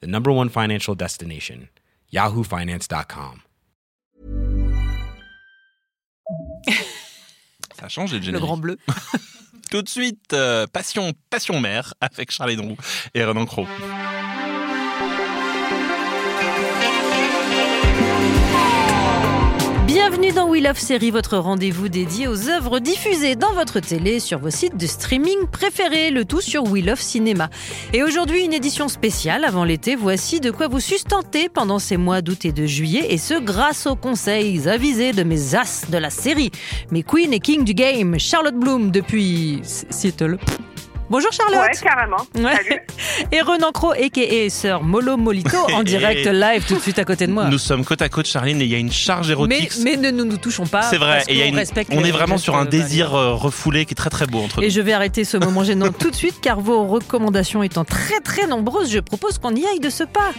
the number one financial destination, yahoofinance.com. Ça a changé le grand bleu. Tout de suite, euh, Passion, Passion Mère avec Charles Roux et Renan Cros. Bienvenue dans We Love Série, votre rendez-vous dédié aux œuvres diffusées dans votre télé sur vos sites de streaming préférés, le tout sur We Love Cinéma. Et aujourd'hui, une édition spéciale avant l'été. Voici de quoi vous sustenter pendant ces mois d'août et de juillet, et ce grâce aux conseils avisés de mes as de la série, mes queens et kings du game, Charlotte Bloom depuis Seattle. Bonjour Charlotte. Ouais, carrément. Ouais. Salut. Et Renan Cro, a.k.a. Sœur Molo Molito, en direct live tout de suite à côté de moi. Nous sommes côte à côte, Charline, et il y a une charge Mais, érotique. mais ne nous, nous touchons pas. C'est vrai, parce et il y a une- on est vraiment sur un désir euh, refoulé qui est très très beau entre Et nous. je vais arrêter ce moment gênant tout de suite car vos recommandations étant très très nombreuses, je propose qu'on y aille de ce pas.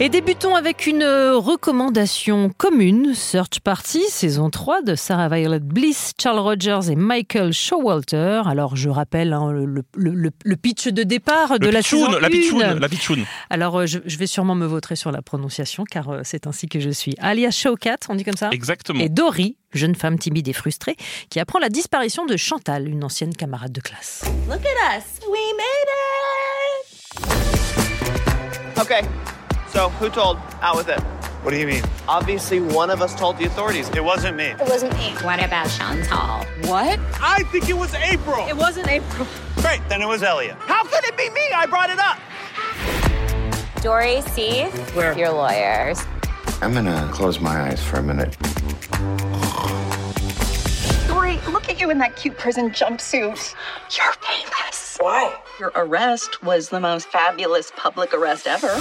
Et débutons avec une euh, recommandation commune, Search Party, saison 3 de Sarah Violet Bliss, Charles Rogers et Michael Showalter. Alors je rappelle hein, le, le- le- le pitch de départ de Le la pitchoun, saison la pitchoun, 1. la pitchoun. Alors euh, je, je vais sûrement me vautrer sur la prononciation car euh, c'est ainsi que je suis. Alias Showcat, on dit comme ça? Exactement. et Dory, jeune femme timide et frustrée, qui apprend la disparition de Chantal, une ancienne camarade de classe. Look at us. We made it. Okay, so who told? Out with it. What do you mean? Obviously, one of us told the authorities. It wasn't me. It wasn't me. What about Chantal? What? I think it was April. It wasn't April. Great, then it was Elliot. How could it be me? I brought it up. Dory, see? We're your lawyers. I'm gonna close my eyes for a minute. Dory, look at you in that cute prison jumpsuit. You're famous. Why? Your arrest was the most fabulous public arrest ever.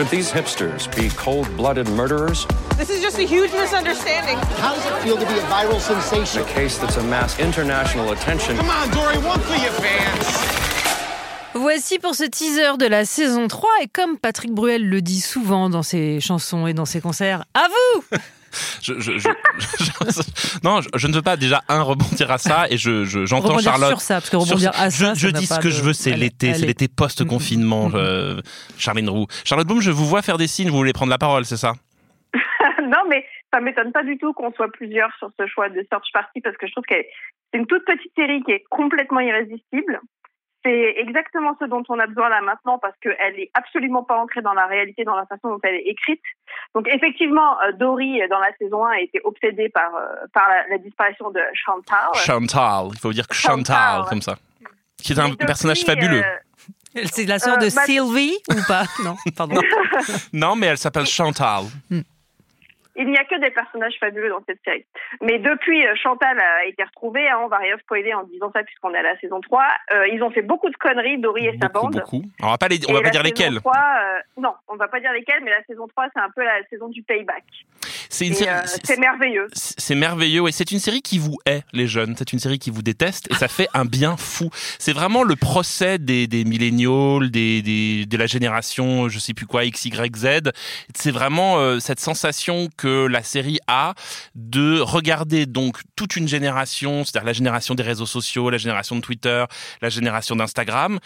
Could these hipsters be cold blooded murderers? This is just a huge misunderstanding. How does it feel to be a viral sensation? A case that's amassed international attention. Come on, Dory, one for your fans. Voici pour ce teaser de la saison 3, et comme Patrick Bruel le dit souvent dans ses chansons et dans ses concerts, à vous Je, je- je- je- non, je, je ne veux pas déjà un rebondir à ça et je je- j'entends Charlotte. sur ça, parce que sur- rebondir à je, ça, je ça n'a dis ce que de- je veux, c'est l'été, c'est l'été post-confinement. Mhm. euh, Charline Roux, Charlotte Boum, je vous vois faire des signes. Vous voulez prendre la parole, c'est ça? Non, mais ça m'étonne pas du tout qu'on soit plusieurs sur ce choix de Search Party parce que je trouve que c'est une toute petite série qui est complètement irrésistible. C'est exactement ce dont on a besoin là maintenant parce qu'elle est absolument pas ancrée dans la réalité, dans la façon dont elle est écrite. Donc effectivement, euh, Dory dans la saison 1 a été obsédée par euh, par la, la disparition de Chantal. Chantal, il faut dire que Chantal, comme ça. Qui est un depuis, personnage fabuleux. euh, C'est la sœur Euh, de bah- Sylvie ou pas? Non, pardon. Non, mais elle s'appelle Chantal. Il n'y a que des personnages fabuleux dans cette série. Mais depuis, euh, Chantal a été retrouvée, hein, on va rien spoiler en disant ça puisqu'on est à la saison 3. Euh, ils ont fait beaucoup de conneries, Dory et sa Beaucoup, bande. beaucoup. On va pas, les, on va pas dire. 3, euh, non, on va pas dire lesquels, mais la saison 3, c'est un peu la saison du payback. C'est euh, merveilleux. C'est merveilleux et c'est une série qui vous hait, les jeunes. C'est une série qui vous déteste et ça fait un bien fou. C'est vraiment le procès des, des millennials, des, des, de la génération, je sais plus quoi, X, Y, Z. C'est vraiment cette sensation que la série a de regarder donc toute une génération, c'est-à-dire la génération des réseaux sociaux, la génération de Twitter, la génération d'Instagram,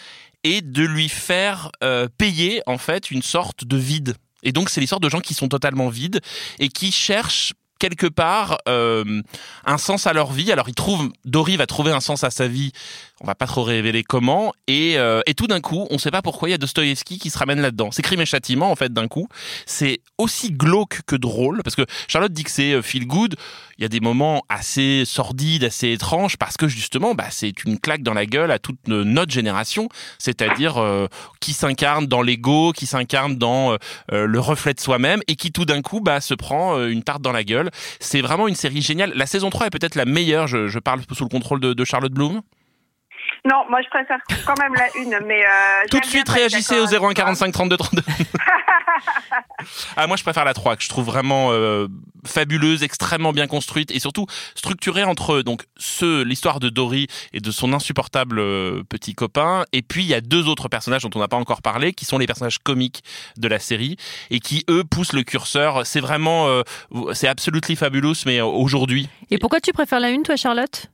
et de lui faire euh, payer en fait une sorte de vide. Et donc c'est l'histoire de gens qui sont totalement vides et qui cherchent quelque part euh, un sens à leur vie. Alors ils trouvent, Dory va trouver un sens à sa vie. On va pas trop révéler comment. Et, euh, et tout d'un coup, on sait pas pourquoi il y a Dostoïevski qui se ramène là-dedans. C'est Crime et Châtiment en fait d'un coup. C'est aussi glauque que drôle parce que Charlotte dit que c'est euh, feel good. Il y a des moments assez sordides, assez étranges parce que justement, bah, c'est une claque dans la gueule à toute euh, notre génération, c'est-à-dire euh, qui s'incarne dans l'ego, qui s'incarne dans euh, le reflet de soi-même et qui tout d'un coup bah, se prend une tarte dans la gueule. C'est vraiment une série géniale. La saison 3 est peut-être la meilleure, je, parle sous le contrôle de, de Charlotte Bloom. Non, moi je préfère quand même la une, mais euh, Tout de suite, réagissez au d'accord 01 45 32 32. ah, moi, je préfère la 3, que je trouve vraiment euh, fabuleuse, extrêmement bien construite et surtout structurée entre donc ce l'histoire de Dory et de son insupportable euh, petit copain. Et puis, il y a deux autres personnages dont on n'a pas encore parlé, qui sont les personnages comiques de la série et qui, eux, poussent le curseur. C'est vraiment, euh, c'est absolutely fabulous, mais euh, aujourd'hui. Et pourquoi tu préfères la une, toi, Charlotte?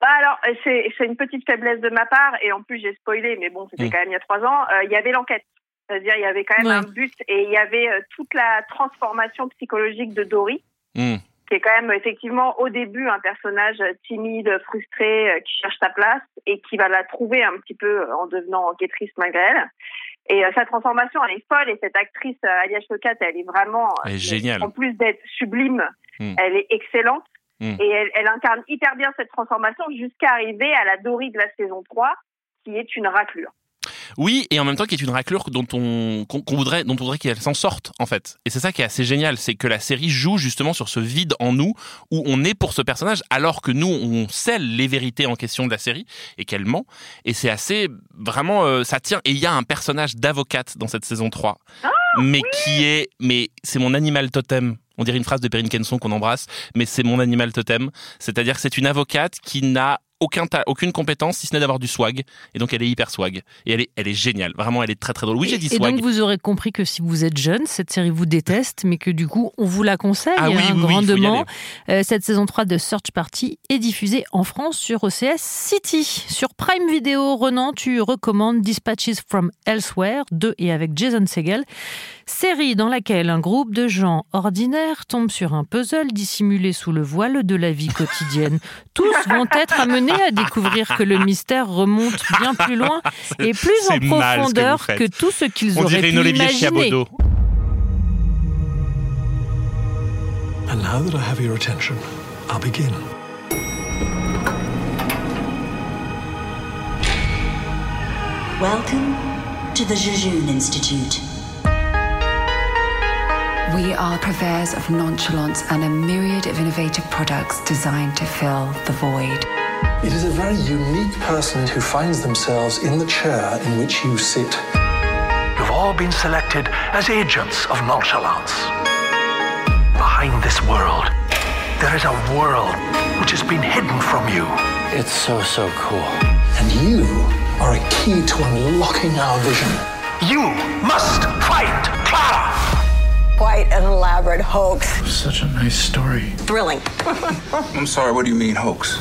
Bah alors, euh, c'est c'est une petite faiblesse de ma part, et en plus j'ai spoilé, mais bon, c'était Mm. quand même il y a trois ans. euh, Il y avait l'enquête, c'est-à-dire il y avait quand même Ouais. un but, et il y avait euh, toute la transformation psychologique de Dory, Hmm. qui est quand même effectivement au début un personnage timide, frustré, euh, qui cherche sa place et qui va la trouver un petit peu en devenant enquêtrice malgré elle. Et sa transformation, elle est folle, et cette actrice Alia Chokat, elle est vraiment, Elle est géniale. en plus d'être sublime, Mm. elle est excellente. Mm. Et elle, elle incarne hyper bien cette transformation jusqu'à arriver à la Dory de la saison 3, qui est une raclure. Oui, et en même temps qui est une raclure dont on qu'on voudrait dont on voudrait qu'elle s'en sorte en fait. Et c'est ça qui est assez génial, c'est que la série joue justement sur ce vide en nous où on est pour ce personnage alors que nous on scelle les vérités en question de la série et qu'elle ment et c'est assez vraiment euh, ça tient et il y a un personnage d'avocate dans cette saison 3 mais qui est mais c'est mon animal totem. On dirait une phrase de Perrine Kenson qu'on embrasse, mais c'est mon animal totem. C'est-à-dire que c'est une avocate qui n'a aucun ta- aucune compétence si ce n'est d'avoir du swag et donc elle est hyper swag et elle est elle est géniale vraiment elle est très très drôle oui j'ai dit Et swag donc vous aurez compris que si vous êtes jeune, cette série vous déteste, mais que du coup on vous la conseille Ah oui, hein, oui, oui, grandement. aller. Euh, cette saison 3 de Search Party est diffusée en France sur OCS City. Sur Prime Video, Renan, tu recommandes Dispatches from Elsewhere 2 et avec Jason Segel. Série dans laquelle un groupe de gens ordinaires tombe sur un puzzle dissimulé sous le voile de la vie quotidienne. Tous vont être amenés à découvrir que le mystère remonte bien plus loin et plus en que profondeur faites. que, tout ce qu'ils on auraient dirait pu une Olivier imaginer. And now that I have your attention, I'll begin. Welcome to the Jejun Institute. We are purveyors of nonchalance and a myriad of innovative products designed to fill the void. It is a very unique person who finds themselves in the chair in which you sit. You've all been selected as agents of nonchalance. Behind this world, there is a world which has been hidden from you. It's so, so cool. And you are a key to unlocking our vision. You must find Clara! Quite an elaborate hoax. Such a nice story. Thrilling. I'm sorry, what do you mean hoax?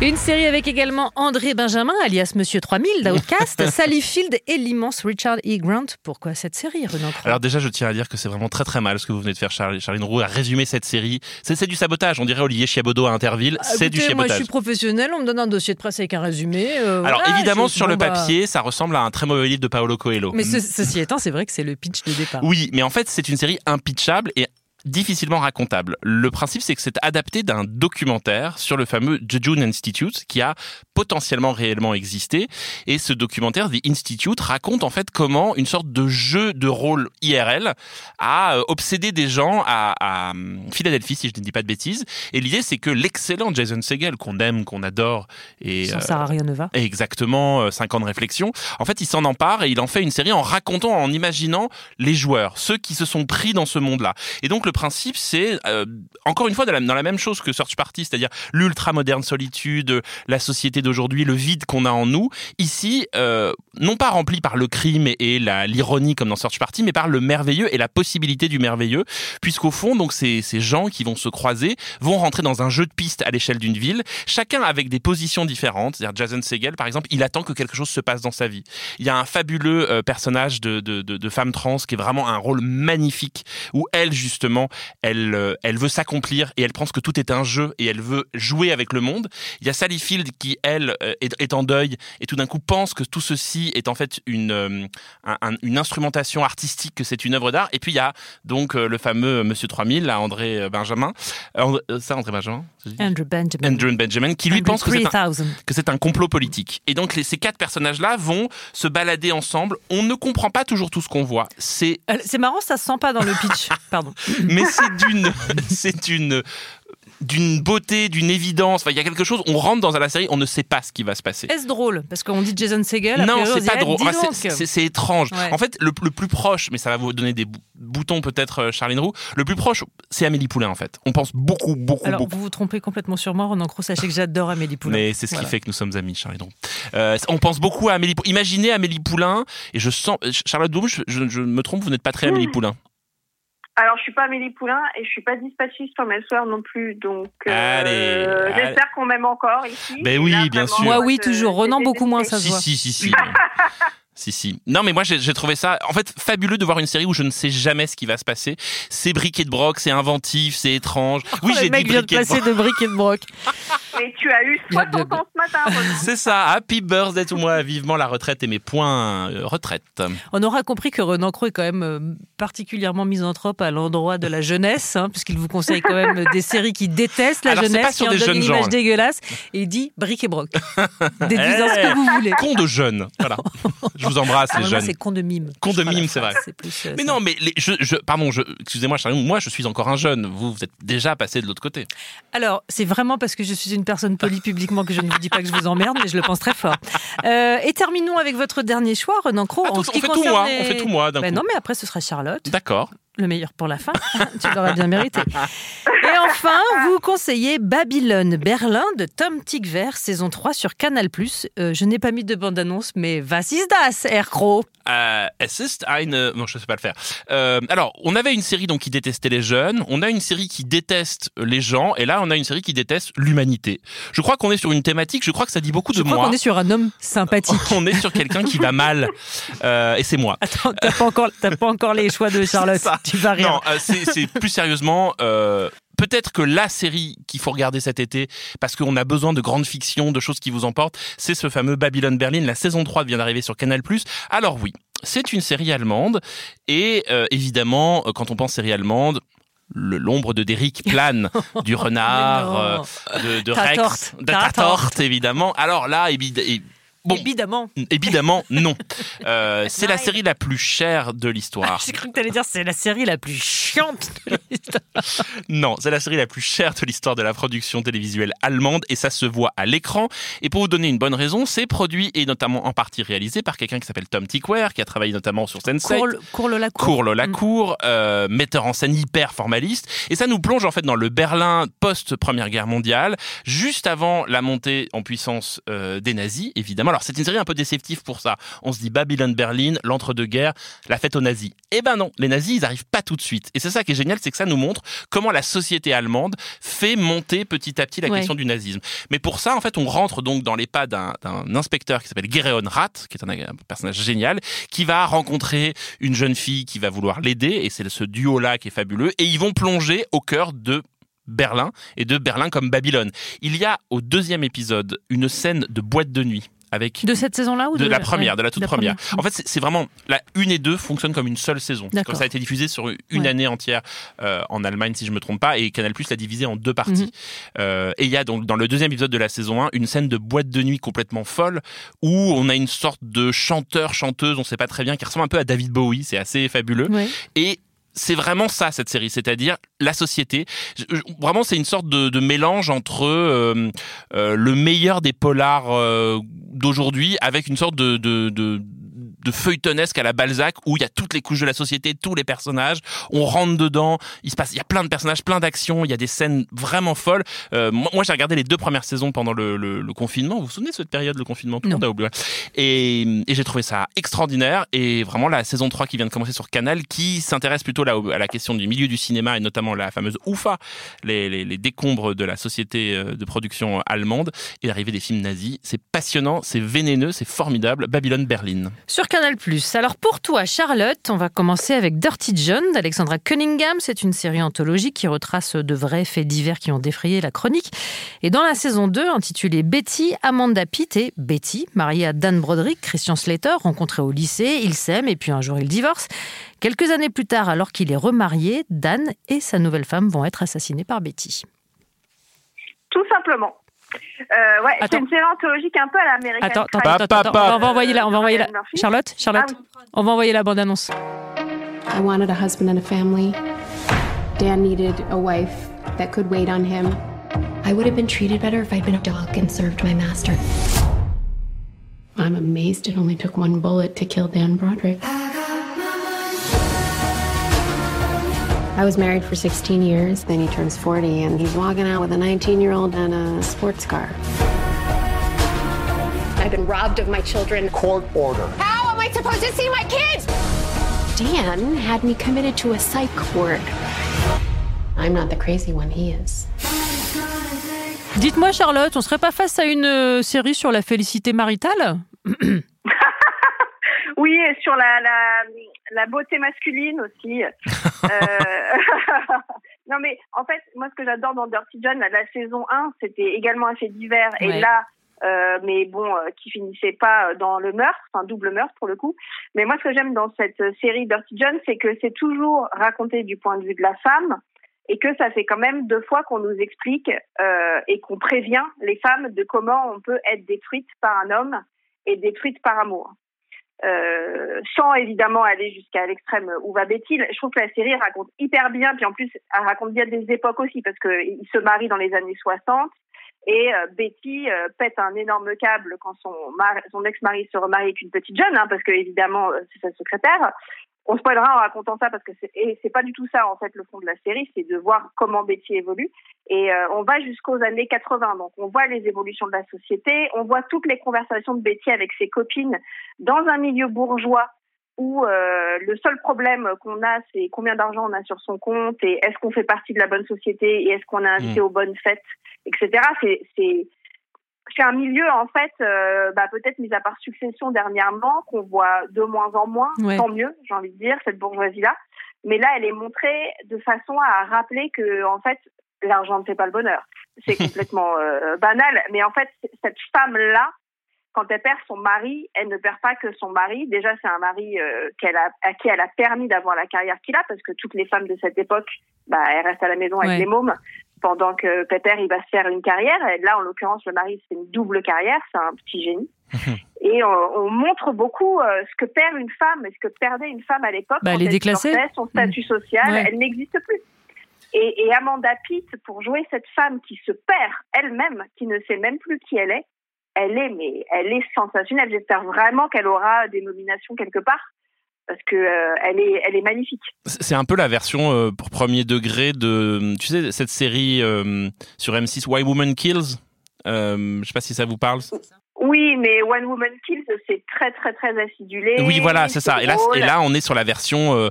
Une série avec également André Benjamin, alias Monsieur 3000 d'Outcast, Sally Field et l'immense Richard E. Grant. Pourquoi cette série, Renan Croix alors déjà je tiens à dire que c'est vraiment très très mal ce que vous venez de faire Charlie, Charline Roux à résumer cette série c'est du sabotage on dirait Olivier Chiabodo à Interville c'est du Ah, Écoutez, Moi, je sabotage suis professionnel, on me donne un dossier de presse avec un résumé. euh, alors voilà, évidemment sur le bah, papier ça ressemble à un très mauvais livre de Paolo Coelho Mais ce- ceci étant, c'est vrai que c'est le pitch de départ. Oui, mais en fait, c'est une série impitchable et difficilement racontable. Le principe, c'est que c'est adapté d'un documentaire sur le fameux Jejun Institute qui a potentiellement réellement existé. Et ce documentaire, The Institute, raconte en fait comment une sorte de jeu de rôle IRL a euh, obsédé des gens à, à hum, Philadelphie, si je ne dis pas de bêtises. Et l'idée, c'est que l'excellent Jason Segel, qu'on aime, qu'on adore, et Sans euh, Sarah Rionova. Exactement, euh, cinq ans de réflexion. En fait, il s'en empare et il en fait une série en racontant, en imaginant les joueurs, ceux qui se sont pris dans ce monde-là. Et donc le principe, c'est euh, encore une fois dans la, dans la même chose que Search Party, c'est-à-dire l'ultra moderne solitude, la société d'aujourd'hui, le vide qu'on a en nous. Ici, euh, non pas rempli par le crime et, l'ironie comme dans Search Party, mais par le merveilleux et la possibilité du merveilleux, puisqu'au fond, donc ces, ces gens qui vont se croiser vont rentrer dans un jeu de piste à l'échelle d'une ville, chacun avec des positions différentes. C'est-à-dire Jason Segel, par exemple, il attend que quelque chose se passe dans sa vie. Il y a un fabuleux euh, personnage de, de femme trans qui est vraiment un rôle magnifique où elle justement, elle, euh, elle veut s'accomplir et elle pense que tout est un jeu et elle veut jouer avec le monde. Il y a Sally Field qui elle euh, est, est en deuil et tout d'un coup pense que tout ceci est en fait une euh, un- un- une instrumentation artistique, que c'est une œuvre d'art. Et puis il y a donc euh, le fameux Monsieur 3000, là, André euh, Benjamin, Euh, euh, ça André Benjamin. Andrew Benjamin. Andrew Benjamin, qui lui Andrew pense que c'est un, 3000. que c'est un complot politique. Et donc les- ces quatre personnages-là vont se balader ensemble. On ne comprend pas toujours tout ce qu'on voit. C'est Euh, marrant, ça se sent pas dans le pitch. Pardon. mais c'est d'une c'est d'une beauté, d'une évidence. Enfin, il y a quelque chose. On rentre dans la série, on ne sait pas ce qui va se passer. Est-ce drôle Parce qu'on dit Jason Segel. Non, c'est pas dit, drôle. donc. c'est- c'est c'est étrange. Ouais. En fait, le, le plus proche, mais ça va vous donner des bou- boutons peut-être, euh, Charline Roux. Le plus proche, c'est Amélie Poulain en fait. On pense beaucoup, beaucoup, Alors, beaucoup. vous vous trompez complètement sur moi, Ronan Cros. Sachez que j'adore Amélie Poulain. Mais c'est ce qui fait que nous sommes amis, Charline Roux. Euh, on pense beaucoup à Amélie Poulain. Imaginez Amélie Poulain, et je sens. Charlotte Bloom, je, je- je me trompe, vous n'êtes pas très Amélie Poulain. Alors, je suis pas Amélie Poulain et je suis pas dispatchiste mes soeurs non plus, donc euh, Allez, allez. j'espère qu'on m'aime encore ici. Ben oui, là, bien vraiment, sûr. Moi, oui, toujours. Renan, beaucoup moins, ça se voit. si, si, si. Si, si. Non, mais moi, j'ai trouvé ça, en fait, fabuleux de voir une série où je ne sais jamais ce qui va se passer. C'est briquet de broc, c'est inventif, c'est étrange. Oui, Oh, j'ai dit vient de briquet de passer broc. de briques et de broc. Et tu as eu 60 ans ce matin, Renan. C'est ça. Happy birthday to moi. Vivement la retraite et mes points euh, retraite. On aura compris que Renan Cros est quand même euh, particulièrement misanthrope à l'endroit de la jeunesse, hein, puisqu'il vous conseille quand même des séries qui détestent la Alors, jeunesse, pas sur qui en des donnent une image gens, là. dégueulasse, et il dit briques et broc. Déduisant ce Eh, que vous voulez. Con de jeunes. Voilà. Je vous embrasse, Ah, les non, jeunes. c'est con de mime. Con Je de mime, c'est vrai. plus, euh, Mais non, mais les, je, je, pardon, je, excusez-moi, moi, je suis encore un jeune. Vous, vous êtes déjà passé de l'autre côté. Alors, c'est vraiment parce que je suis une personne polie publiquement que je ne vous dis pas que je vous emmerde, mais je le pense très fort. Euh, et terminons avec votre dernier choix, Renan Cros. Ah, on fait tout moi, les- on fait tout moi coup. non, mais après, ce sera Charlotte. D'accord. Le meilleur pour la fin. tu l'auras bien mérité. Et enfin, vous conseillez Babylone Berlin de Tom Tigver, saison 3 sur Canal+. Euh, je n'ai pas mis de bande-annonce, mais was ist das, Herr Crow Euh, es ist eine... Non, je sais pas le faire. Euh, alors, on avait une série donc qui détestait les jeunes, on a une série qui déteste les gens, et là, on a une série qui déteste l'humanité. Je crois qu'on est sur une thématique, je crois que ça dit beaucoup Je de crois moi. qu'on est sur un homme sympathique. On est sur quelqu'un qui va mal, euh, et c'est moi. Attends, t'as pas encore, pas encore les choix de Charlotte. Tu vas rire. Non, euh, c'est plus sérieusement. euh, Peut-être que la série qu'il faut regarder cet été, parce qu'on a besoin de grandes fictions, de choses qui vous emportent, c'est ce fameux Babylon Berlin. La saison 3 vient d'arriver sur Canal+. Alors oui, c'est une série allemande, et euh, évidemment, quand on pense série allemande, le- l'ombre de Derrick plane du renard, euh, de, de Rex, de ta torte, évidemment. Alors là, évid- et- bon, Évidemment. évidemment, non. Euh, c'est la série la plus chère de l'histoire. J'ai cru que t'allais dire c'est la série la plus chiante de l'histoire. Non, c'est la série la plus chère de l'histoire de la production télévisuelle allemande et ça se voit à l'écran. Et pour vous donner une bonne raison, c'est produit et notamment en partie réalisé par quelqu'un qui s'appelle Tom Tickware, qui a travaillé notamment sur Sense8. Cours, cours le la cour. Cours Lola Cour, euh, metteur en scène hyper formaliste, et ça nous plonge en fait dans le Berlin post Première Guerre mondiale, juste avant la montée en puissance euh, des nazis, évidemment. Alors c'est une série un peu déceptive pour ça. On se dit Babylon Berlin, l'entre-deux-guerres, la fête aux nazis. Eh ben non, les nazis ils arrivent pas tout de suite. Et c'est ça qui est génial, c'est que ça nous montre comment la société allemande fait monter petit à petit la Ouais. question du nazisme. Mais pour ça, en fait, on rentre donc dans les pas d'un d'un inspecteur qui s'appelle Gereon Rath, qui est un, un personnage génial, qui va rencontrer une jeune fille qui va vouloir l'aider, et c'est ce duo-là qui est fabuleux, et ils vont plonger au cœur de Berlin, et de Berlin comme Babylone. Il y a au deuxième épisode une scène de boîte de nuit avec De cette saison-là ou de de, la première, ouais, de la toute la première. En fait, c'est vraiment la une et deux fonctionnent comme une seule saison. Comme ça a été diffusé sur une Ouais. année entière euh, en Allemagne, si je me trompe pas, et Canal Plus l'a divisé en deux parties. Mhm. Euh, et il y a donc dans le deuxième épisode de la saison 1 une scène de boîte de nuit complètement folle où on a une sorte de chanteur chanteuse, on sait pas très bien, qui ressemble un peu à David Bowie. C'est assez fabuleux. Ouais. Et c'est vraiment ça cette série, c'est-à-dire la société. Vraiment, c'est une sorte de, mélange entre euh, euh, le meilleur des polars euh, d'aujourd'hui avec une sorte de de feuilletonesque à la Balzac où il y a toutes les couches de la société, tous les personnages, on rentre dedans, il se passe, il y a plein de personnages, plein d'actions, il y a des scènes vraiment folles. Euh, moi, moi, j'ai regardé les deux premières saisons pendant le, le- le confinement. Vous vous souvenez de cette période, le confinement? Tout le monde a oublié. Et, et j'ai trouvé ça extraordinaire. Et vraiment, la saison 3 qui vient de commencer sur Canal, qui s'intéresse plutôt là à la question du milieu du cinéma et notamment la fameuse UFA, les, les, les décombres de la société euh, de production allemande et l'arrivée des films nazis. C'est passionnant, c'est vénéneux, c'est formidable. Babylone Berlin. Sur Canal+. Alors pour toi, Charlotte, on va commencer avec Dirty John d'Alexandra Cunningham. C'est une série anthologique qui retrace de vrais faits divers qui ont défrayé la chronique. Et dans la saison 2, intitulée Betty, Amanda Pitt et Betty, mariée à Dan Broderick, Christian Slater, rencontrés au lycée, ils s'aiment et puis un jour ils divorcent. Quelques années plus tard, alors qu'il est remarié, Dan et sa nouvelle femme vont être assassinés par Betty. Tout simplement. Euh, ouais, c'est Attends. une série anthologique un peu à l'américaine. Attends, attends, attends, attends, attends, on va envoyer la, on va envoyer la. Charlotte, Charlotte, Ah oui. on va envoyer la bande-annonce. I wanted a husband and a family. Dan needed a wife that could wait on him I would have been treated better if I'd been a dog and served my master. I'm amazed it only took one bullet to kill Dan Broderick. I was married for 16 years. Then he turns 40 and he's walking out with a 19 year old and a sports car. I've been robbed of my children. Court order. How am I supposed to see my kids? Dan had me committed to a psych ward. I'm not the crazy one, he is. Dites-moi, Charlotte, on serait pas face à une euh, série sur la félicité maritale? Oui, sur la, la, la beauté masculine aussi. Euh, non, mais en fait, moi, ce que j'adore dans Dirty John, la, la saison 1, c'était également un fait divers. Et là, euh, mais bon, euh, qui finissait pas dans le meurtre, enfin double meurtre pour le coup. Mais moi, ce que j'aime dans cette série Dirty John, c'est que c'est toujours raconté du point de vue de la femme et que ça fait quand même deux fois qu'on nous explique euh, et qu'on prévient les femmes de comment on peut être détruite par un homme et détruite par amour. Euh, sans évidemment aller jusqu'à l'extrême où va Betty. Je trouve que la série raconte hyper bien, puis en plus elle raconte bien des époques aussi parce que il se marie dans les années 60 et euh, Betty euh, pète un énorme câble quand son, son ex-mari se remarie avec une petite jeune, hein, parce que évidemment c'est sa secrétaire. On spoilera en racontant ça parce que c'est pas du tout ça en fait le fond de la série, c'est de voir comment Betty évolue et euh, on va jusqu'aux années 80. Donc on voit les évolutions de la société, on voit toutes les conversations de Betty avec ses copines dans un milieu bourgeois où euh, le seul problème qu'on a, c'est combien d'argent on a sur son compte et est-ce qu'on fait partie de la bonne société et est-ce qu'on est invité Mm. aux bonnes fêtes, etc. C'est c'est un milieu en fait, euh, bah, peut-être mis à part Succession dernièrement, qu'on voit de moins en moins, Ouais. tant mieux, j'ai envie de dire, cette bourgeoisie-là. Mais là, elle est montrée de façon à rappeler que en fait, l'argent ne fait pas le bonheur. C'est complètement euh, banal, mais en fait, cette femme-là, quand elle perd son mari, elle ne perd pas que son mari. Déjà, c'est un mari euh, qu'elle a, à qui elle a permis d'avoir la carrière qu'il a, parce que toutes les femmes de cette époque, bah, elles restent à la maison avec Ouais. les mômes, pendant que Peter, il va se faire une carrière. Et là, en l'occurrence, le mari, c'est une double carrière, c'est un petit génie. Et on, on montre beaucoup euh, ce que perd une femme, et ce que perdait une femme à l'époque. Bah, elle est déclassée. sortait, Son statut social, Ouais. elle n'existe plus. Et, et Amanda Pitt, pour jouer cette femme qui se perd elle-même, qui ne sait même plus qui elle est, elle est, mais elle est sensationnelle. J'espère vraiment qu'elle aura des nominations quelque part, parce que euh, elle est, elle est magnifique. C'est un peu la version euh, pour premier degré de, tu sais, cette série euh, sur M6 Why Woman Kills. Je sais pas si ça vous parle. Oui, mais One Woman Kills, c'est très, très, très acidulé. Oui, voilà, c'est ça. Et là, drôle. et là, on est sur la version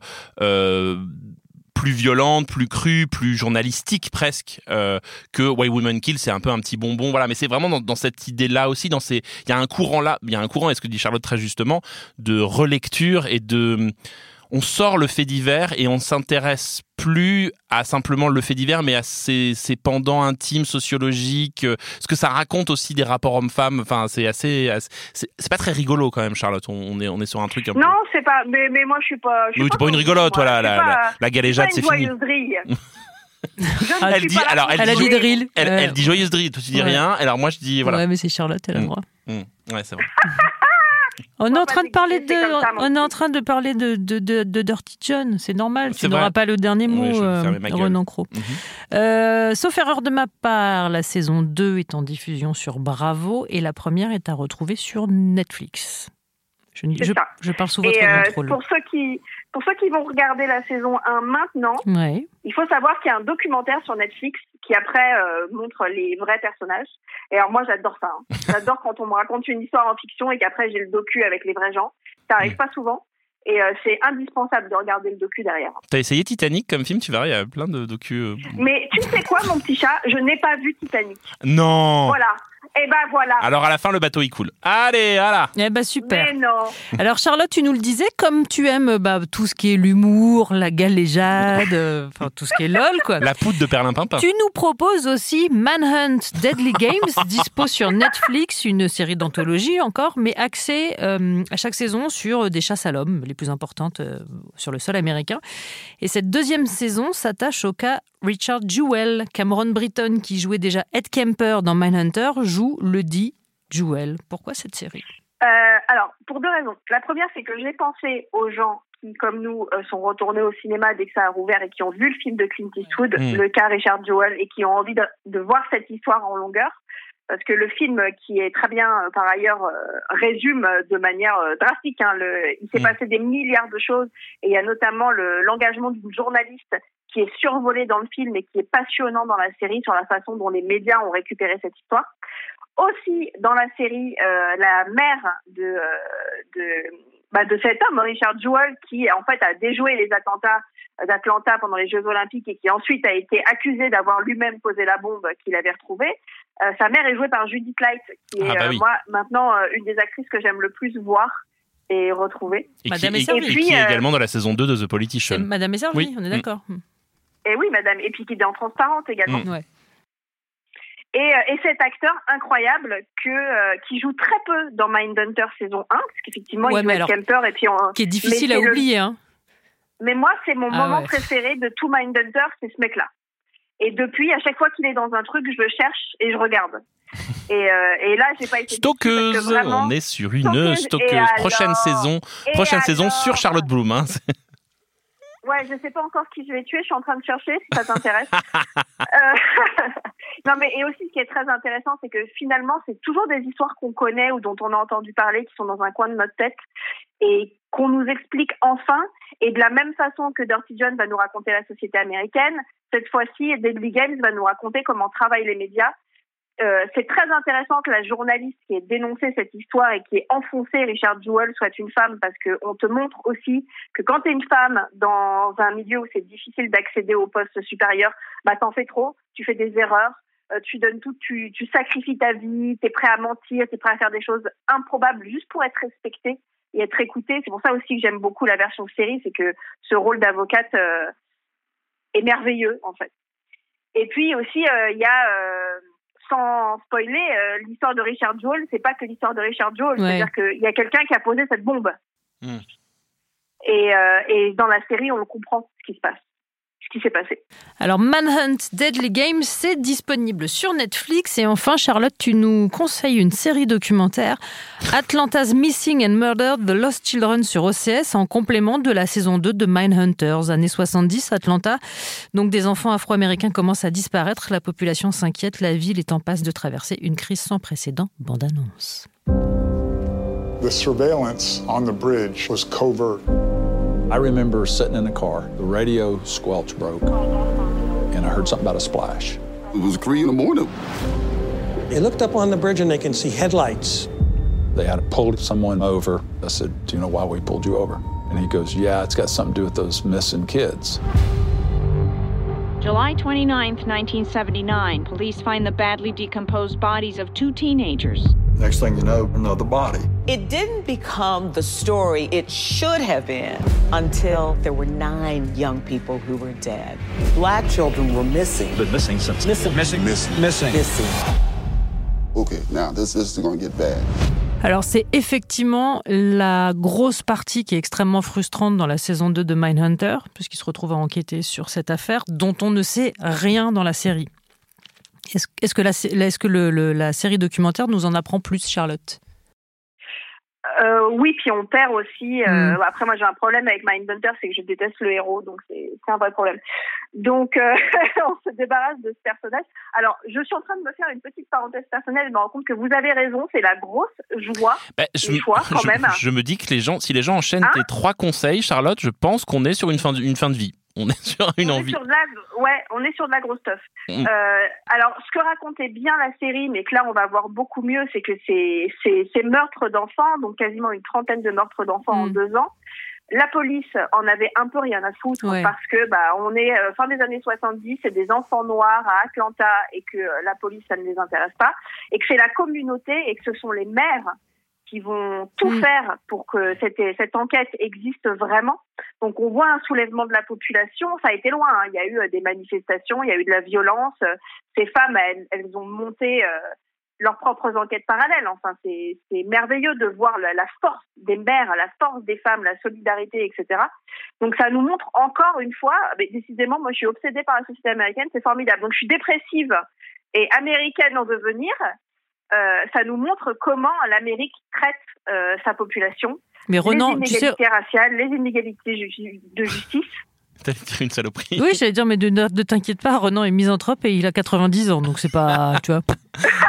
plus violente, plus crue, plus journalistique presque euh, que Why Women Kill. C'est un peu un petit bonbon, voilà. Mais c'est vraiment dans, dans cette idée-là aussi. Dans ces, il y a un courant là, il y a un courant, est ce que dit Charlotte très justement, de relecture et de on sort le fait divers et on s'intéresse plus à simplement le fait divers, mais à ses, ses pendants intimes, sociologiques, euh, ce que ça raconte aussi des rapports hommes-femmes. Enfin, c'est assez, assez- c'est pas très rigolo quand même, Charlotte. On, est, on est sur un truc un peu. Non, c'est pas. Mais, mais moi, je suis pas. Je suis Oui, pas une rigolote, moi. voilà, la- pas- la- la galéjade, c'est fini. Elle dit, alors, elle, Elle a dit. Elle, dit joyeuse drill, toi tu dis Ouais. rien. Alors moi je dis voilà. Ouais, mais c'est Charlotte, elle a le Mm. droit. Mm. Ouais, c'est vrai. On est en train de parler de, on est en train de parler de, de, de, de Dirty John. C'est normal. Tu n'auras pas le dernier mot, vais euh. Renan Cros. Mhm. Euh, sauf erreur de ma part, la saison 2 est en diffusion sur Bravo et la première est à retrouver sur Netflix. Je, je, ça. je parle sous Et votre euh, contrôle. pour ceux qui pour ceux qui vont regarder la saison 1 maintenant, Ouais. il faut savoir qu'il y a un documentaire sur Netflix qui après euh, montre les vrais personnages. Et alors moi j'adore ça. hein. J'adore quand on me raconte une histoire en fiction et qu'après j'ai le docu avec les vrais gens. Ça arrive pas souvent. Et euh, c'est indispensable de regarder le docu derrière. T'as essayé Titanic comme film, tu verras, il y a plein de docu. euh. Mais tu sais quoi, mon petit chat? Je n'ai pas vu Titanic. Non. Voilà. Et ben voilà. Alors à la fin le bateau il coule. Allez, voilà. Eh ben super. Mais non. Alors Charlotte, tu nous le disais, comme tu aimes bah, tout ce qui est l'humour, la galéjade, euh, enfin tout ce qui est lol quoi. La poudre de Perlimpinpin. Tu nous proposes aussi Manhunt Deadly Games, dispo sur Netflix, une série d'anthologie encore, mais axée euh, à chaque saison sur des chasses à l'homme, les plus importantes euh, sur le sol américain. Et cette deuxième saison s'attache au cas Richard Jewell. Cameron Britton, qui jouait déjà Ed Kemper dans Mindhunter, joue le dit Jewell. Pourquoi cette série? Euh, alors, pour deux raisons. La première, c'est que j'ai pensé aux gens qui, comme nous, euh, sont retournés au cinéma dès que ça a rouvert et qui ont vu le film de Clint Eastwood, Mm. le cas Richard Jewell, et qui ont envie de, de voir cette histoire en longueur. Parce que le film, qui est très bien euh, par ailleurs, euh, résume euh, de manière euh, drastique. Hein, le, il s'est Mm. passé des milliards de choses, et il y a notamment le- l'engagement d'une journaliste qui est survolé dans le film et qui est passionnant dans la série sur la façon dont les médias ont récupéré cette histoire. Aussi, dans la série, euh, la mère de, euh, de, bah, de cet homme, Richard Jewell, qui en fait a déjoué les attentats d'Atlanta pendant les Jeux Olympiques et qui ensuite a été accusé d'avoir lui-même posé la bombe qu'il avait retrouvée. Euh, sa mère est jouée par Judith Light, qui est Ah bah euh, oui. moi maintenant euh, une des actrices que j'aime le plus voir et retrouver. Et Madame qui, est et- servie. et Et puis, qui est également dans la saison 2 de The Politician. Madame est servie, Oui. on est Mm. d'accord. Mm. Et oui, madame. Et puis qui est en transparente également. Mm. Ouais. Et, euh, et cet acteur incroyable que euh, qui joue très peu dans Mindhunter saison 1, parce qu'effectivement Ouais, il joue alors, Kemper et puis on, Qui est difficile à le- oublier. Hein. Mais moi, c'est mon Ah moment ouais. préféré de tout Mindhunter, c'est ce mec-là. Et depuis, à chaque fois qu'il est dans un truc, je le cherche et je regarde. Et, euh, et là, j'ai pas été Stockeuse, vraiment- on est sur une Stockeuse, stockeuse. et Prochaine alors saison, prochaine saison alors sur Charlotte Bloom. hein. Ouais, je sais pas encore qui je vais tuer, je suis en train de chercher si ça t'intéresse. Euh, non, mais et aussi ce qui est très intéressant, c'est que finalement, c'est toujours des histoires qu'on connaît ou dont on a entendu parler, qui sont dans un coin de notre tête et qu'on nous explique enfin. Et de la même façon que Dirty John va nous raconter la société américaine, cette fois-ci, Deadly Games va nous raconter comment travaillent les médias. Euh, c'est très intéressant que la journaliste qui ait dénoncé cette histoire et qui ait enfoncé Richard Jewell soit une femme parce qu'on te montre aussi que quand tu es une femme dans un milieu où c'est difficile d'accéder au poste supérieur, bah t'en fais trop, tu fais des erreurs, euh, tu donnes tout, tu, tu sacrifies ta vie, tu es prêt à mentir, tu es prêt à faire des choses improbables juste pour être respecté et être écouté. C'est pour ça aussi que j'aime beaucoup la version série, c'est que ce rôle d'avocate euh, est merveilleux en fait. Et puis aussi, euh, il y a, euh, sans spoiler, euh, l'histoire de Richard Jewell, c'est pas que l'histoire de Richard Jewell, Ouais. c'est-à-dire qu'il y a quelqu'un qui a posé cette bombe. Hmm. Et, euh, et dans la série, on le comprend ce qui se passe, ce qui s'est passé. Alors Manhunt Deadly Games, c'est disponible sur Netflix. Et enfin, Charlotte, tu nous conseilles une série documentaire, Atlanta's Missing and Murdered, The Lost Children sur OCS, en complément de la saison 2 de Mindhunters, années 70, Atlanta. Donc des enfants afro-américains commencent à disparaître, la population s'inquiète, la ville est en passe de traverser une crise sans précédent. Bande annonce. The surveillance on the bridge was covert. I remember sitting in the car, the radio squelch broke, and I heard something about a splash. It was three in the morning. They looked up on the bridge and they can see headlights. They had pulled someone over. I said, Do you know why we pulled you over? And he goes, Yeah, it's got something to do with those missing kids. July 29th, 1979, police find the badly decomposed bodies of two teenagers. Next thing you know, another body. It didn't become the story it should have been until there were nine young people who were dead. Black children were missing. Been missing since. Missing. Missing. Missing. Missing. Missing. Okay, now this, this is going to get bad. Alors c'est effectivement la grosse partie qui est extrêmement frustrante dans la saison 2 de Mindhunter, puisqu'il se retrouve à enquêter sur cette affaire dont on ne sait rien dans la série. Est-ce que, la, est que le- le- la série documentaire nous en apprend plus, Charlotte? Euh, oui, puis on perd aussi. euh, Mm. Après, moi, j'ai un problème avec Mindhunter, c'est que je déteste le héros, donc c'est un vrai problème. Donc, euh, on se débarrasse de ce personnage. Alors, je suis en train de me faire une petite parenthèse personnelle et me rendre compte que vous avez raison, c'est la grosse joie Bah, je, choix quand je- même. je me dis que les gens, si les gens enchaînent Hein tes trois conseils, Charlotte, je pense qu'on est sur une fin de, une fin de vie. On est sur une on est envie. sur de la, ouais, on est sur de la grosse stuff. Mm. Euh, alors, ce que racontait bien la série, mais que là on va voir beaucoup mieux, c'est que ces, ces, meurtres d'enfants, donc quasiment une trentaine de meurtres d'enfants en Mm. deux ans, la police en avait un peu rien à foutre Ouais. parce que bah on est euh, fin des années 70, c'est des enfants noirs à Atlanta et que euh, la police ça ne les intéresse pas et que c'est la communauté et que ce sont les maires qui vont tout Mm. faire pour que cette, cette enquête existe vraiment. Donc on voit un soulèvement de la population, ça a été loin, hein. il y a eu euh, des manifestations, il y a eu de la violence, ces femmes elles, elles ont monté euh, leurs propres enquêtes parallèles, enfin c'est c'est merveilleux de voir la, la force des mères, la force des femmes, la solidarité, etc. Donc ça nous montre encore une fois, mais décidément moi je suis obsédée par la société américaine, c'est formidable. Donc je suis dépressive et américaine en devenir, euh, ça nous montre comment l'Amérique traite euh, sa population. Mais Renan, les tu sais. inégalités raciales, les inégalités ju- de justice. T'allais dire une saloperie. Oui, j'allais dire, mais de, ne t'inquiète pas, Renan est misanthrope et il a 90 ans, donc c'est pas, tu vois,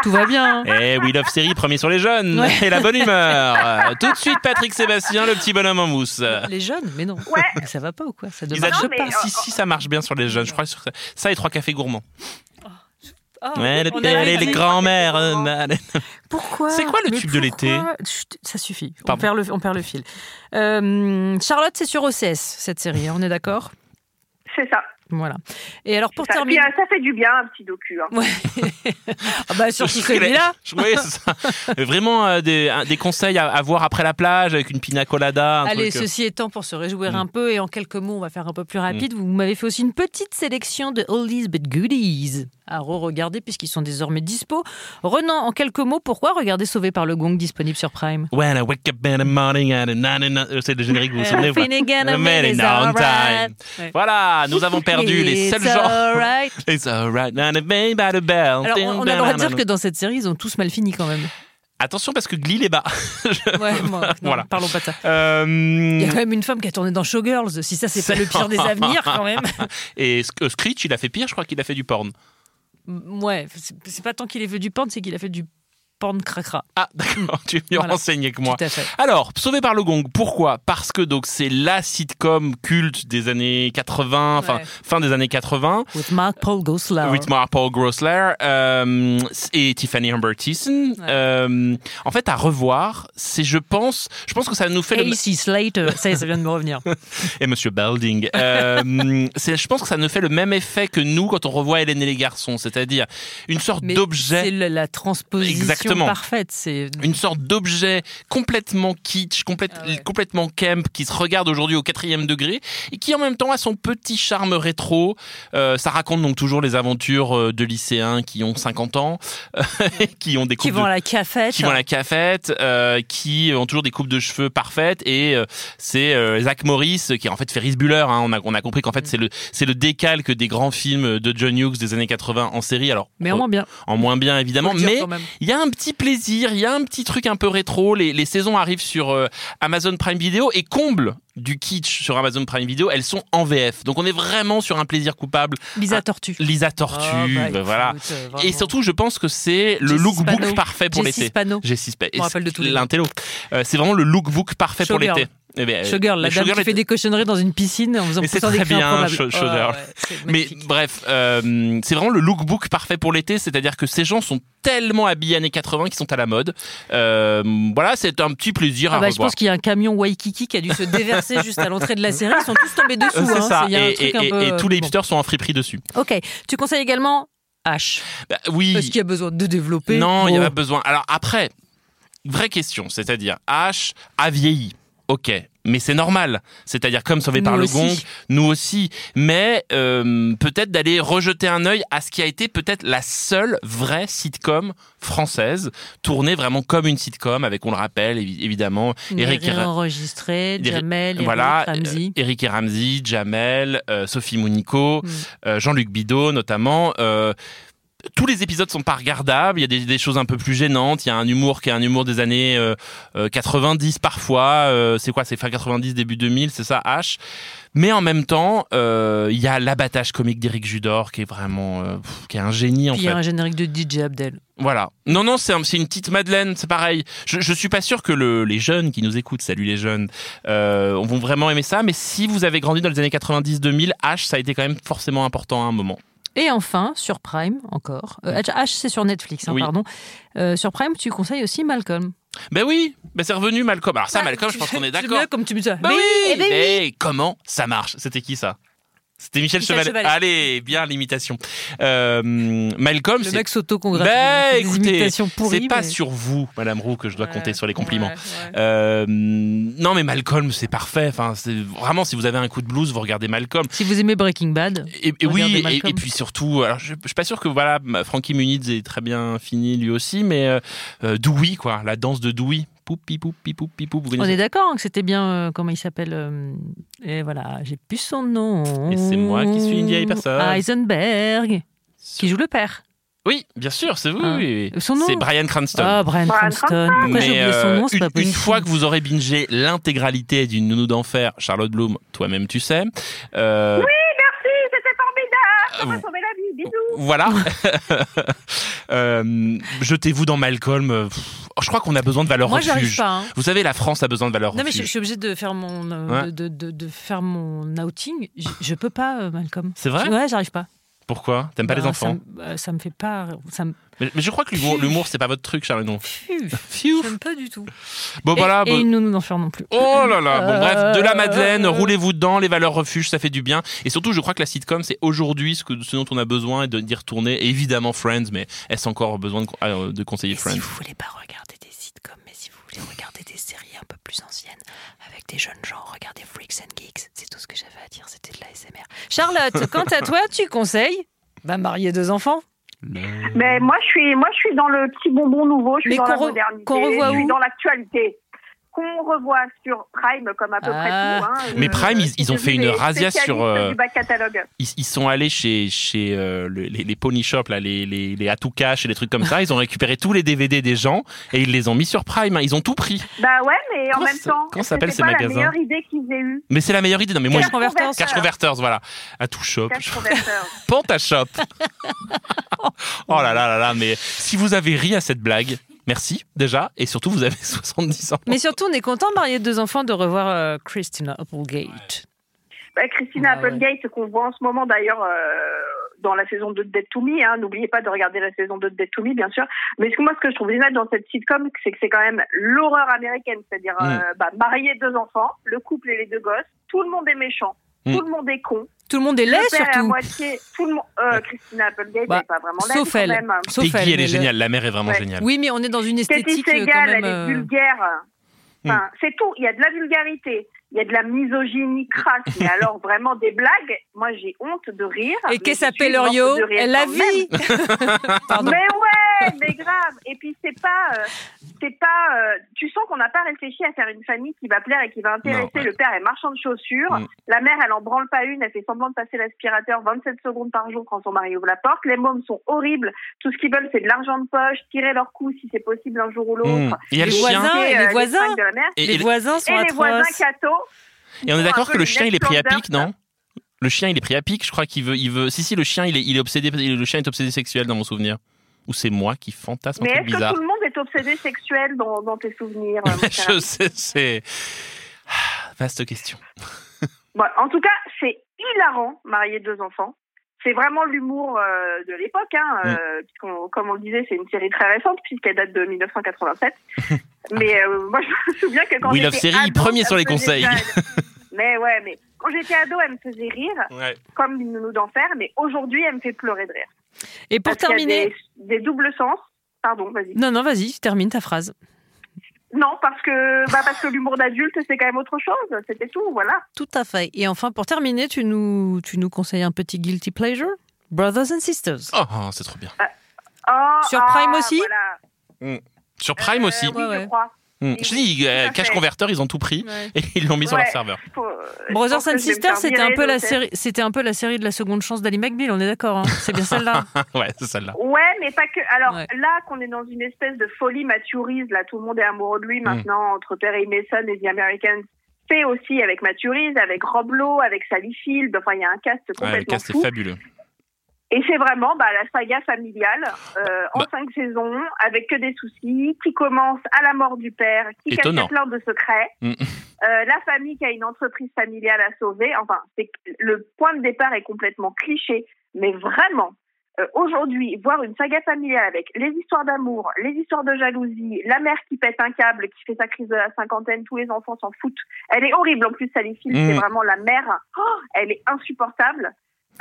tout va bien. hein. Eh, We Love Série, premier sur les jeunes. Ouais. Et la bonne humeur. Tout de suite, Patrick Sébastien, le petit bonhomme en mousse. Les jeunes, mais non. Mais ça va pas ou quoi? Ça ne marche adorent- pas. Si, si, ça marche bien sur les jeunes. Je crois que sur ça, ça et trois cafés gourmands. Ah, Ouais, les, les, grands-mères. euh, Pourquoi C'est quoi le tube de l'été Ça suffit. On perd, le, on perd le fil. Euh, Charlotte, c'est sur OCS, cette série, hein, on est d'accord C'est ça. Voilà. Et alors, pour Ça, terminer. puis, euh, ça fait du bien, un petit docu. hein. Ah bah, surtout Je voulais- celui-là. Oui, c'est ça. Euh, Vraiment euh, des, un- des conseils à, à voir après la plage avec une pina colada. un Allez, truc, ceci étant, pour se réjouir Mm. un peu, et en quelques mots, on va faire un peu plus rapide, vous m'avez fait aussi une petite sélection de oldies but goodies à re-regarder puisqu'ils sont désormais dispo. Renan, en quelques mots, pourquoi regarder Sauvé par le Gong disponible sur Prime? When I wake up in the morning and nine- c'est le générique, vous vous souvenez. Voilà, nous avons perdu les seuls gens. alright. It's alright. Alors, on, on a le droit de dire que dans cette série, ils ont tous mal fini quand même. Attention parce que Glee les bas. Ouais, non, Voilà. parlons pas de ça. Euh, Il y a quand même une femme qui a tourné dans Showgirls. Si ça, c'est pas le pire des avenirs, quand même. Et euh, Screech, il a fait pire, je crois qu'il a fait du porn. Ouais, c'est pas tant qu'il ait fait du porn, c'est qu'il a fait du porn cracra. Ah, d'accord, tu es mieux Voilà. renseigné que moi. Tout à fait. Alors, Sauvé par le Gong, pourquoi? Parce que donc c'est la sitcom culte des années 80, enfin Ouais. fin des années 80. With Mark Paul Gosselaar. With Mark Paul Grossler euh, et Tiffany Humber Thiessen. Euh, en fait, à revoir, c'est, je pense, je pense que ça nous fait le, AC Slater, ça vient de me revenir. et Monsieur Belding. Euh, c'est, je pense que ça nous fait le même effet que nous quand on revoit Hélène et les garçons, c'est-à-dire une sorte d'objet. C'est la, la transposition Exactement. Parfaite. C'est Une sorte d'objet complètement kitsch, complète- Ah complètement camp, qui se regarde aujourd'hui au quatrième degré et qui en même temps a son petit charme rétro. Euh, ça raconte donc toujours les aventures euh, de lycéens qui ont 50 ans, qui ont des qui coupes vont de- à la cafette. qui vont à la cafette, euh, qui ont toujours des coupes de cheveux parfaites et euh, c'est euh, Zach Morris qui est en fait Ferris Bueller. Hein, on a on a compris qu'en fait c'est le c'est le décalque des grands films de John Hughes des années 80 en série. Alors Mais en moins bien. en moins bien évidemment, mais il y a un petit plaisir, il y a un petit truc un peu rétro. Les, les saisons arrivent sur euh, Amazon Prime Video et comble du kitsch sur Amazon Prime Video, elles sont en VF. Donc on est vraiment sur un plaisir coupable. Lisa Un- Tortue. Lisa Tortue, Ah, bah, voilà. écoute, euh, Et surtout, je pense que c'est le lookbook parfait pour l'été. Les noms. L'intello. Euh, c'est vraiment le lookbook parfait pour Showgirl. l'été. Eh ben, euh, Showgirl, la dame qui fait des cochonneries dans une piscine en faisant mais des très cris bien, Oh, ouais, c'est Mais bref, euh, c'est vraiment le lookbook parfait pour l'été, c'est-à-dire que ces gens sont tellement habillés années 80 qui sont à la mode. Euh, voilà, c'est un petit plaisir Ah à bah, je pense qu'il y a un camion Waikiki qui a dû se déverser juste à l'entrée de la série. Ils sont tous tombés dessous. C'est hein. ça. Un Et, truc et- un et- peu, et tous les bon. hipsters sont en friperie dessus. Ok. Tu conseilles également H. Bah, oui. Est-ce qu'il y a besoin de développer? Non, il n'y a Bon. pas besoin. Alors après, vraie question, c'est-à-dire H a vieilli. Ok, mais c'est normal. C'est-à-dire comme sauvé Nous par le gong, nous aussi. Mais euh, peut-être d'aller rejeter un œil à ce qui a été peut-être la seule vraie sitcom française, tournée vraiment comme une sitcom, avec, on le rappelle, évi- évidemment, Eric et enregistré, Jamel, Eric, voilà, Ramsey. euh, Eric et Ramsey, Jamel, euh, Sophie Mounico, Mm. euh, Jean-Luc Bidot notamment. Euh, tous les épisodes sont pas regardables. Il y a des, des choses un peu plus gênantes. Il y a un humour qui est un humour des années euh, euh, 90 parfois. Euh, c'est quoi? C'est fin 90, début 2000, c'est ça, H. Mais en même temps, euh, il y a l'abattage comique d'Éric Judor qui est vraiment, euh, pff, qui est un génie en Puis il y fait. a un générique de DJ Abdel. Voilà. Non, non, c'est un- c'est une petite Madeleine, c'est pareil. Je, je suis pas sûr que le, les jeunes qui nous écoutent, salut les jeunes, euh, vont vraiment aimer ça. Mais si vous avez grandi dans les années 90-2000, H, ça a été quand même forcément important à un moment. Et enfin, sur Prime, encore. Euh, H, c'est sur Netflix, hein, Oui. pardon. Euh, sur Prime, tu conseilles aussi Malcolm. Ben oui, ben c'est revenu Malcolm. Alors ça, Malcolm, je pense qu'on est d'accord. comme tu me dis ça. Mais oui, eh ben oui. mais comment ça marche? C'était qui ça? C'était Michel, Michel Chevalet. Chevalet. Allez, bien l'imitation. Euh, Malcolm, Le c'est mec s'auto-congratule. Des écoutez, c'est pas mais- sur vous, Madame Roux, que je dois compter sur les compliments. ouais, ouais. Euh, non, mais Malcolm, c'est parfait. Enfin, c'est vraiment si vous avez un coup de blues, vous regardez Malcolm. Si vous aimez Breaking Bad, Et, et oui, et puis surtout, alors je, je suis pas sûr que voilà, Frankie Muniz est très bien fini lui aussi, mais euh, euh, Dewey, quoi, la danse de Dewey. On est d'accord que c'était bien, euh, comment il s'appelle euh, Et voilà, j'ai plus son nom. Et c'est moi qui suis une vieille personne. Heisenberg, qui joue le père. Oui, bien sûr, c'est vous. Ah. oui, oui. Son nom C'est Brian Cranston. Ah, Brian Brian Cranston. Pourquoi j'ai Mais oublié son euh, nom C'est une, pas une fois que vous aurez bingé l'intégralité d'une nounou d'enfer, Charlotte Bloom, toi-même tu sais. euh, Oui, merci, c'était formidable. Ça m'a vous- sauvé la vie. Bisous. Voilà. Euh, Jetez-vous dans Malcolm. euh, je crois qu'on a besoin de valeurs Moi, j'arrive refuge. pas. hein. Vous savez, la France a besoin de valeurs Non mais je, suis obligée de faire mon euh, Ouais. de, de, faire mon outing. Je, je peux pas Malcolm. C'est vrai? Ouais, j'arrive pas. Pourquoi? T'aimes pas Bah, les enfants? ça, me- bah, ça me fait pas. Ça me. mais, mais je crois que l'humour, l'humour, c'est pas votre truc, Charles. Non. Pfiou, J'aime pas du tout. Bon, et, voilà. et bon- une nounou d'enfer non plus. Oh là là, bon Euh, bref, de la Madeleine, euh, roulez-vous dedans, les valeurs refuge, ça fait du bien. Et surtout, je crois que la sitcom, c'est aujourd'hui ce, que, ce dont on a besoin et de d'y retourner. Et évidemment Friends, mais est-ce encore besoin de, euh, de conseiller Friends Si vous voulez pas regarder des sitcoms, mais si vous voulez regarder des séries un peu plus anciennes des jeunes gens, regardez Freaks and Geeks. C'est tout ce que j'avais à dire. C'était de la SMR. Charlotte, quant à toi, tu conseilles bah, marier deux enfants? Mais moi, je suis, moi, je suis dans le petit bonbon nouveau. Je suis Mais dans la re- modernité. revoit je suis où? dans l'actualité. Qu'on revoit sur Prime, comme à peu Ah. près tout. Hein. Mais Euh, Prime, ils- c'est ils ont fait une razzia sur, euh, du back catalogue. ils, ils sont allés chez, chez euh, le- les, les pony shops, là, les, les, les Cash et les trucs comme ça. Ils ont récupéré tous les DVD des gens et ils les ont mis sur Prime. hein. Ils ont tout pris. Bah ouais, mais en Comment même temps, comment ça s'appelle c'était ces magasins la meilleure idée qu'ils aient eue. Mais c'est la meilleure idée. Non, mais moi, Cash Converters. Cash Converters, voilà. Atout Shop. Cash Converters. Panta Shop. oh là là là là, mais si vous avez ri à cette blague, merci déjà. Et surtout, vous avez 70 ans. Mais surtout, on est content de marier deux enfants de revoir euh, Christina Applegate. Bah, Christina Ouais, ouais. Applegate, qu'on voit en ce moment d'ailleurs euh, dans la saison 2 de Dead to Me. Hein. N'oubliez pas de regarder la saison 2 de Dead to Me, bien sûr. Mais ce que moi, ce que je trouve génial dans cette sitcom, c'est que c'est quand même l'horreur américaine. C'est-à-dire Mm. euh, bah, marier deux enfants, le couple et les deux gosses. Tout le monde est méchant. Mm. Tout le monde est con. Tout le monde est laid le est à surtout. moitié. Tout le monde. Euh, Christina Applegate Bah, n'est pas vraiment laide, sauf quand elle. même. Sauf Peggy, elle, elle est le- géniale. La mère est vraiment Ouais. géniale. Oui, mais on est dans une Katie esthétique euh, quand Segal, même. elle est euh, vulgaire. Hmm. Enfin, C'est tout. Il y a de la vulgarité. Il y a de la misogynie crasse. Mais alors, vraiment, des blagues. Moi, j'ai honte de rire. Et qu'est-ce de rire Elle la quand vit Pardon. Mais ouais, mais grave. Et puis c'est pas, euh, c'est pas. euh, tu sens qu'on n'a pas réfléchi à faire une famille qui va plaire et qui va intéresser. Non, ouais. Le père est marchand de chaussures. Mm. La mère, elle en branle pas une. Elle fait semblant de passer l'aspirateur 27 secondes par jour quand son mari ouvre la porte. Les mômes sont horribles. Tout ce qu'ils veulent, c'est de l'argent de poche, tirer leur coup si c'est possible un jour ou l'autre. Mm. Et le Les chien. voisins, et Et, les euh, voisins. Et- les et- voisins sont Et les voisins atroces. cathos. Et on est d'accord que le chien, il est pris à pic, non? Le chien, il est pris à pic. Je crois qu'il veut, il veut. Si si, le chien, il est, il est obsédé. Le chien est obsédé sexuel dans mon souvenir. Ou c'est moi qui fantasme Mais est-ce que tout le monde est obsédé sexuel dans, dans tes souvenirs Je sais, c'est Ah, vaste question. Bon, en tout cas, c'est hilarant, marier deux enfants. C'est vraiment l'humour euh, de l'époque, hein, Mm. euh, puisqu'on- comme on le disait, c'est une série très récente puisqu'elle date de 1987. Mais euh, moi, je me souviens que quand Love j'étais Série, ado, premier elle sur les me faisait conseils. mais ouais, mais quand j'étais ado, elle me faisait rire, Ouais. comme une nounou d'enfer. Mais aujourd'hui, elle me fait pleurer de rire. Et pour Parce terminer. des, des doubles sens. Pardon, vas-y. Non, non, vas-y, termine ta phrase. Non, parce que bah parce que l'humour d'adulte, c'est quand même autre chose. C'était tout, voilà. Tout à fait. Et enfin, pour terminer, tu nous, tu nous conseilles un petit guilty pleasure? Brothers and Sisters. Oh, oh, c'est trop bien. Oh, Sur ah, Prime aussi? voilà. Mm. Sur Prime Euh, aussi. oui, Ouais, ouais. je crois. Mm. Je dis, euh, fait. Converter, ils ont tout pris Ouais. et ils l'ont mis sur leur serveur. Faut- Brothers and Sisters, c'était un peu la série, c'était un peu la série de la seconde chance d'Ali McBeal. On est d'accord, hein c'est bien celle-là. ouais, c'est celle-là. Ouais, mais pas que. Alors Ouais. là, qu'on est dans une espèce de folie Mathurise, là, tout le monde est amoureux de Mm. lui maintenant, entre Perry Mason et The Americans. C'est aussi avec Mathurise, avec Rob Lowe, avec Sally Field. Enfin, il y a un cast Ouais, le complètement cast est fabuleux. Et c'est vraiment bah, la saga familiale euh, en Bah. cinq saisons, avec que des soucis, qui commence à la mort du père, qui cache plein de secrets. Mm. Euh, la famille qui a une entreprise familiale à sauver. Enfin, le point de départ est complètement cliché, mais vraiment. euh, Aujourd'hui, voir une saga familiale avec les histoires d'amour, les histoires de jalousie, la mère qui pète un câble, qui fait sa crise de la cinquantaine, tous les enfants s'en foutent. Elle est horrible en plus, Field, Mm. c'est vraiment la mère. Oh, elle est insupportable.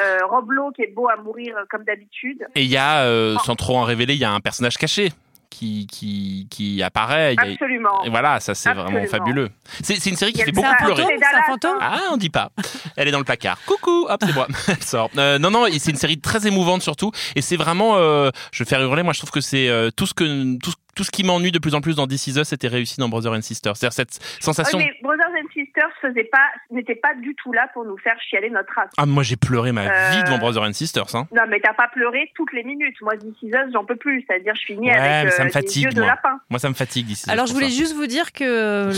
Euh, Rob Lowe qui est beau à mourir euh, comme d'habitude. Et il y a, euh, Oh. sans trop en révéler, il y a un personnage caché qui, qui, qui apparaît. Il y a- Absolument. Et voilà, ça c'est vraiment fabuleux. C'est c'est une série qui fait beaucoup pleurer. Fantôme, C'est un Dallas, fantôme? Ah, on dit pas. Elle est dans le placard. Coucou, hop, c'est moi. Elle sort. Euh, non, non, et c'est une série très émouvante surtout. Et c'est vraiment, euh, je vais faire hurler. Moi, je trouve que c'est euh, tout ce que tout, ce- tout ce qui m'ennuie de plus en plus dans This Is Us était réussi dans Brother and Sister. C'est-à-dire cette sensation. Ouais, mais Brothers and Sisters faisait pas, n'était pas du tout là pour nous faire chialer notre race. Ah, moi j'ai pleuré ma Euh, vie devant Brother and Sisters. Hein. Non, mais t'as pas pleuré toutes les minutes. Moi, This Is Us, j'en peux plus. C'est-à-dire, je finis Ouais, avec mais ça euh, me des fatigue. yeux de moi. lapin. Moi, ça me fatigue This Is Us Alors, je voulais ça. juste vous dire que le,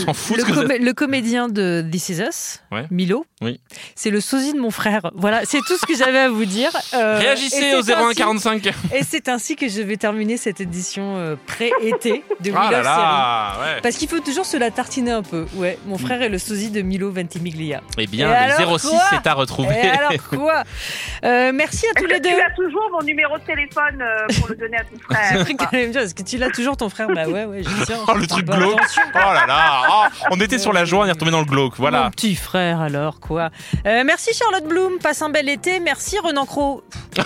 que comé- êtes. le comédien de This Is Us, Ouais. Milo, Oui. c'est le sosie de mon frère. Voilà, c'est tout ce que j'avais à vous dire. Euh, Réagissez au 01 ainsi- 45. Et c'est ainsi que je vais terminer cette édition euh, pré-été de Ah Willow là là, Série. ouais. Parce qu'il faut toujours se la tartiner un peu. Ouais, mon frère est le sosie de Milo Ventimiglia. Eh bien, Et le alors 06 quoi c'est à retrouver. Et alors quoi Euh, Merci à tous les deux. tu as toujours mon numéro de téléphone euh, pour le donner à ton frère Est-ce que tu l'as toujours ton frère Bah ouais, ouais, je tiens. Oh, le truc glauque. Oh là là. Oh, on était sur la joie, on est retombé dans le glauque. Mon Voilà. petit frère, alors quoi. Euh, merci Charlotte Bloom, passe un bel été. Merci Renan Cro.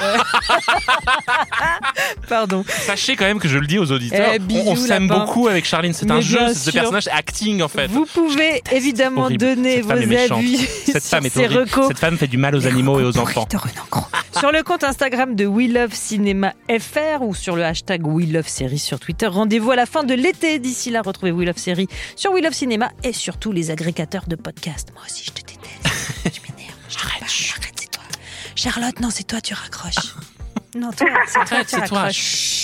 Pardon. Sachez quand même que je le dis aux auditeurs, Eh, bisous, on s'aime beaucoup avec Charline. C'est un jeu, ce personnage acting en fait. Vous pouvez évidemment donner vos avis Cette femme est horrible. Cette femme fait du mal aux animaux et aux enfants. sur le compte Instagram de We Love Cinéma FR ou sur le hashtag We Love Série sur Twitter. Rendez-vous à la fin de l'été. D'ici là, retrouvez We Love Série sur We Love Cinéma et sur tous les agrégateurs de podcasts. Moi aussi, je te déteste. je m'énerve. Je arrête, arrête, c'est toi. Charlotte, non, c'est toi, tu raccroches. Non, toi, c'est toi, tu C'est toi. raccroches.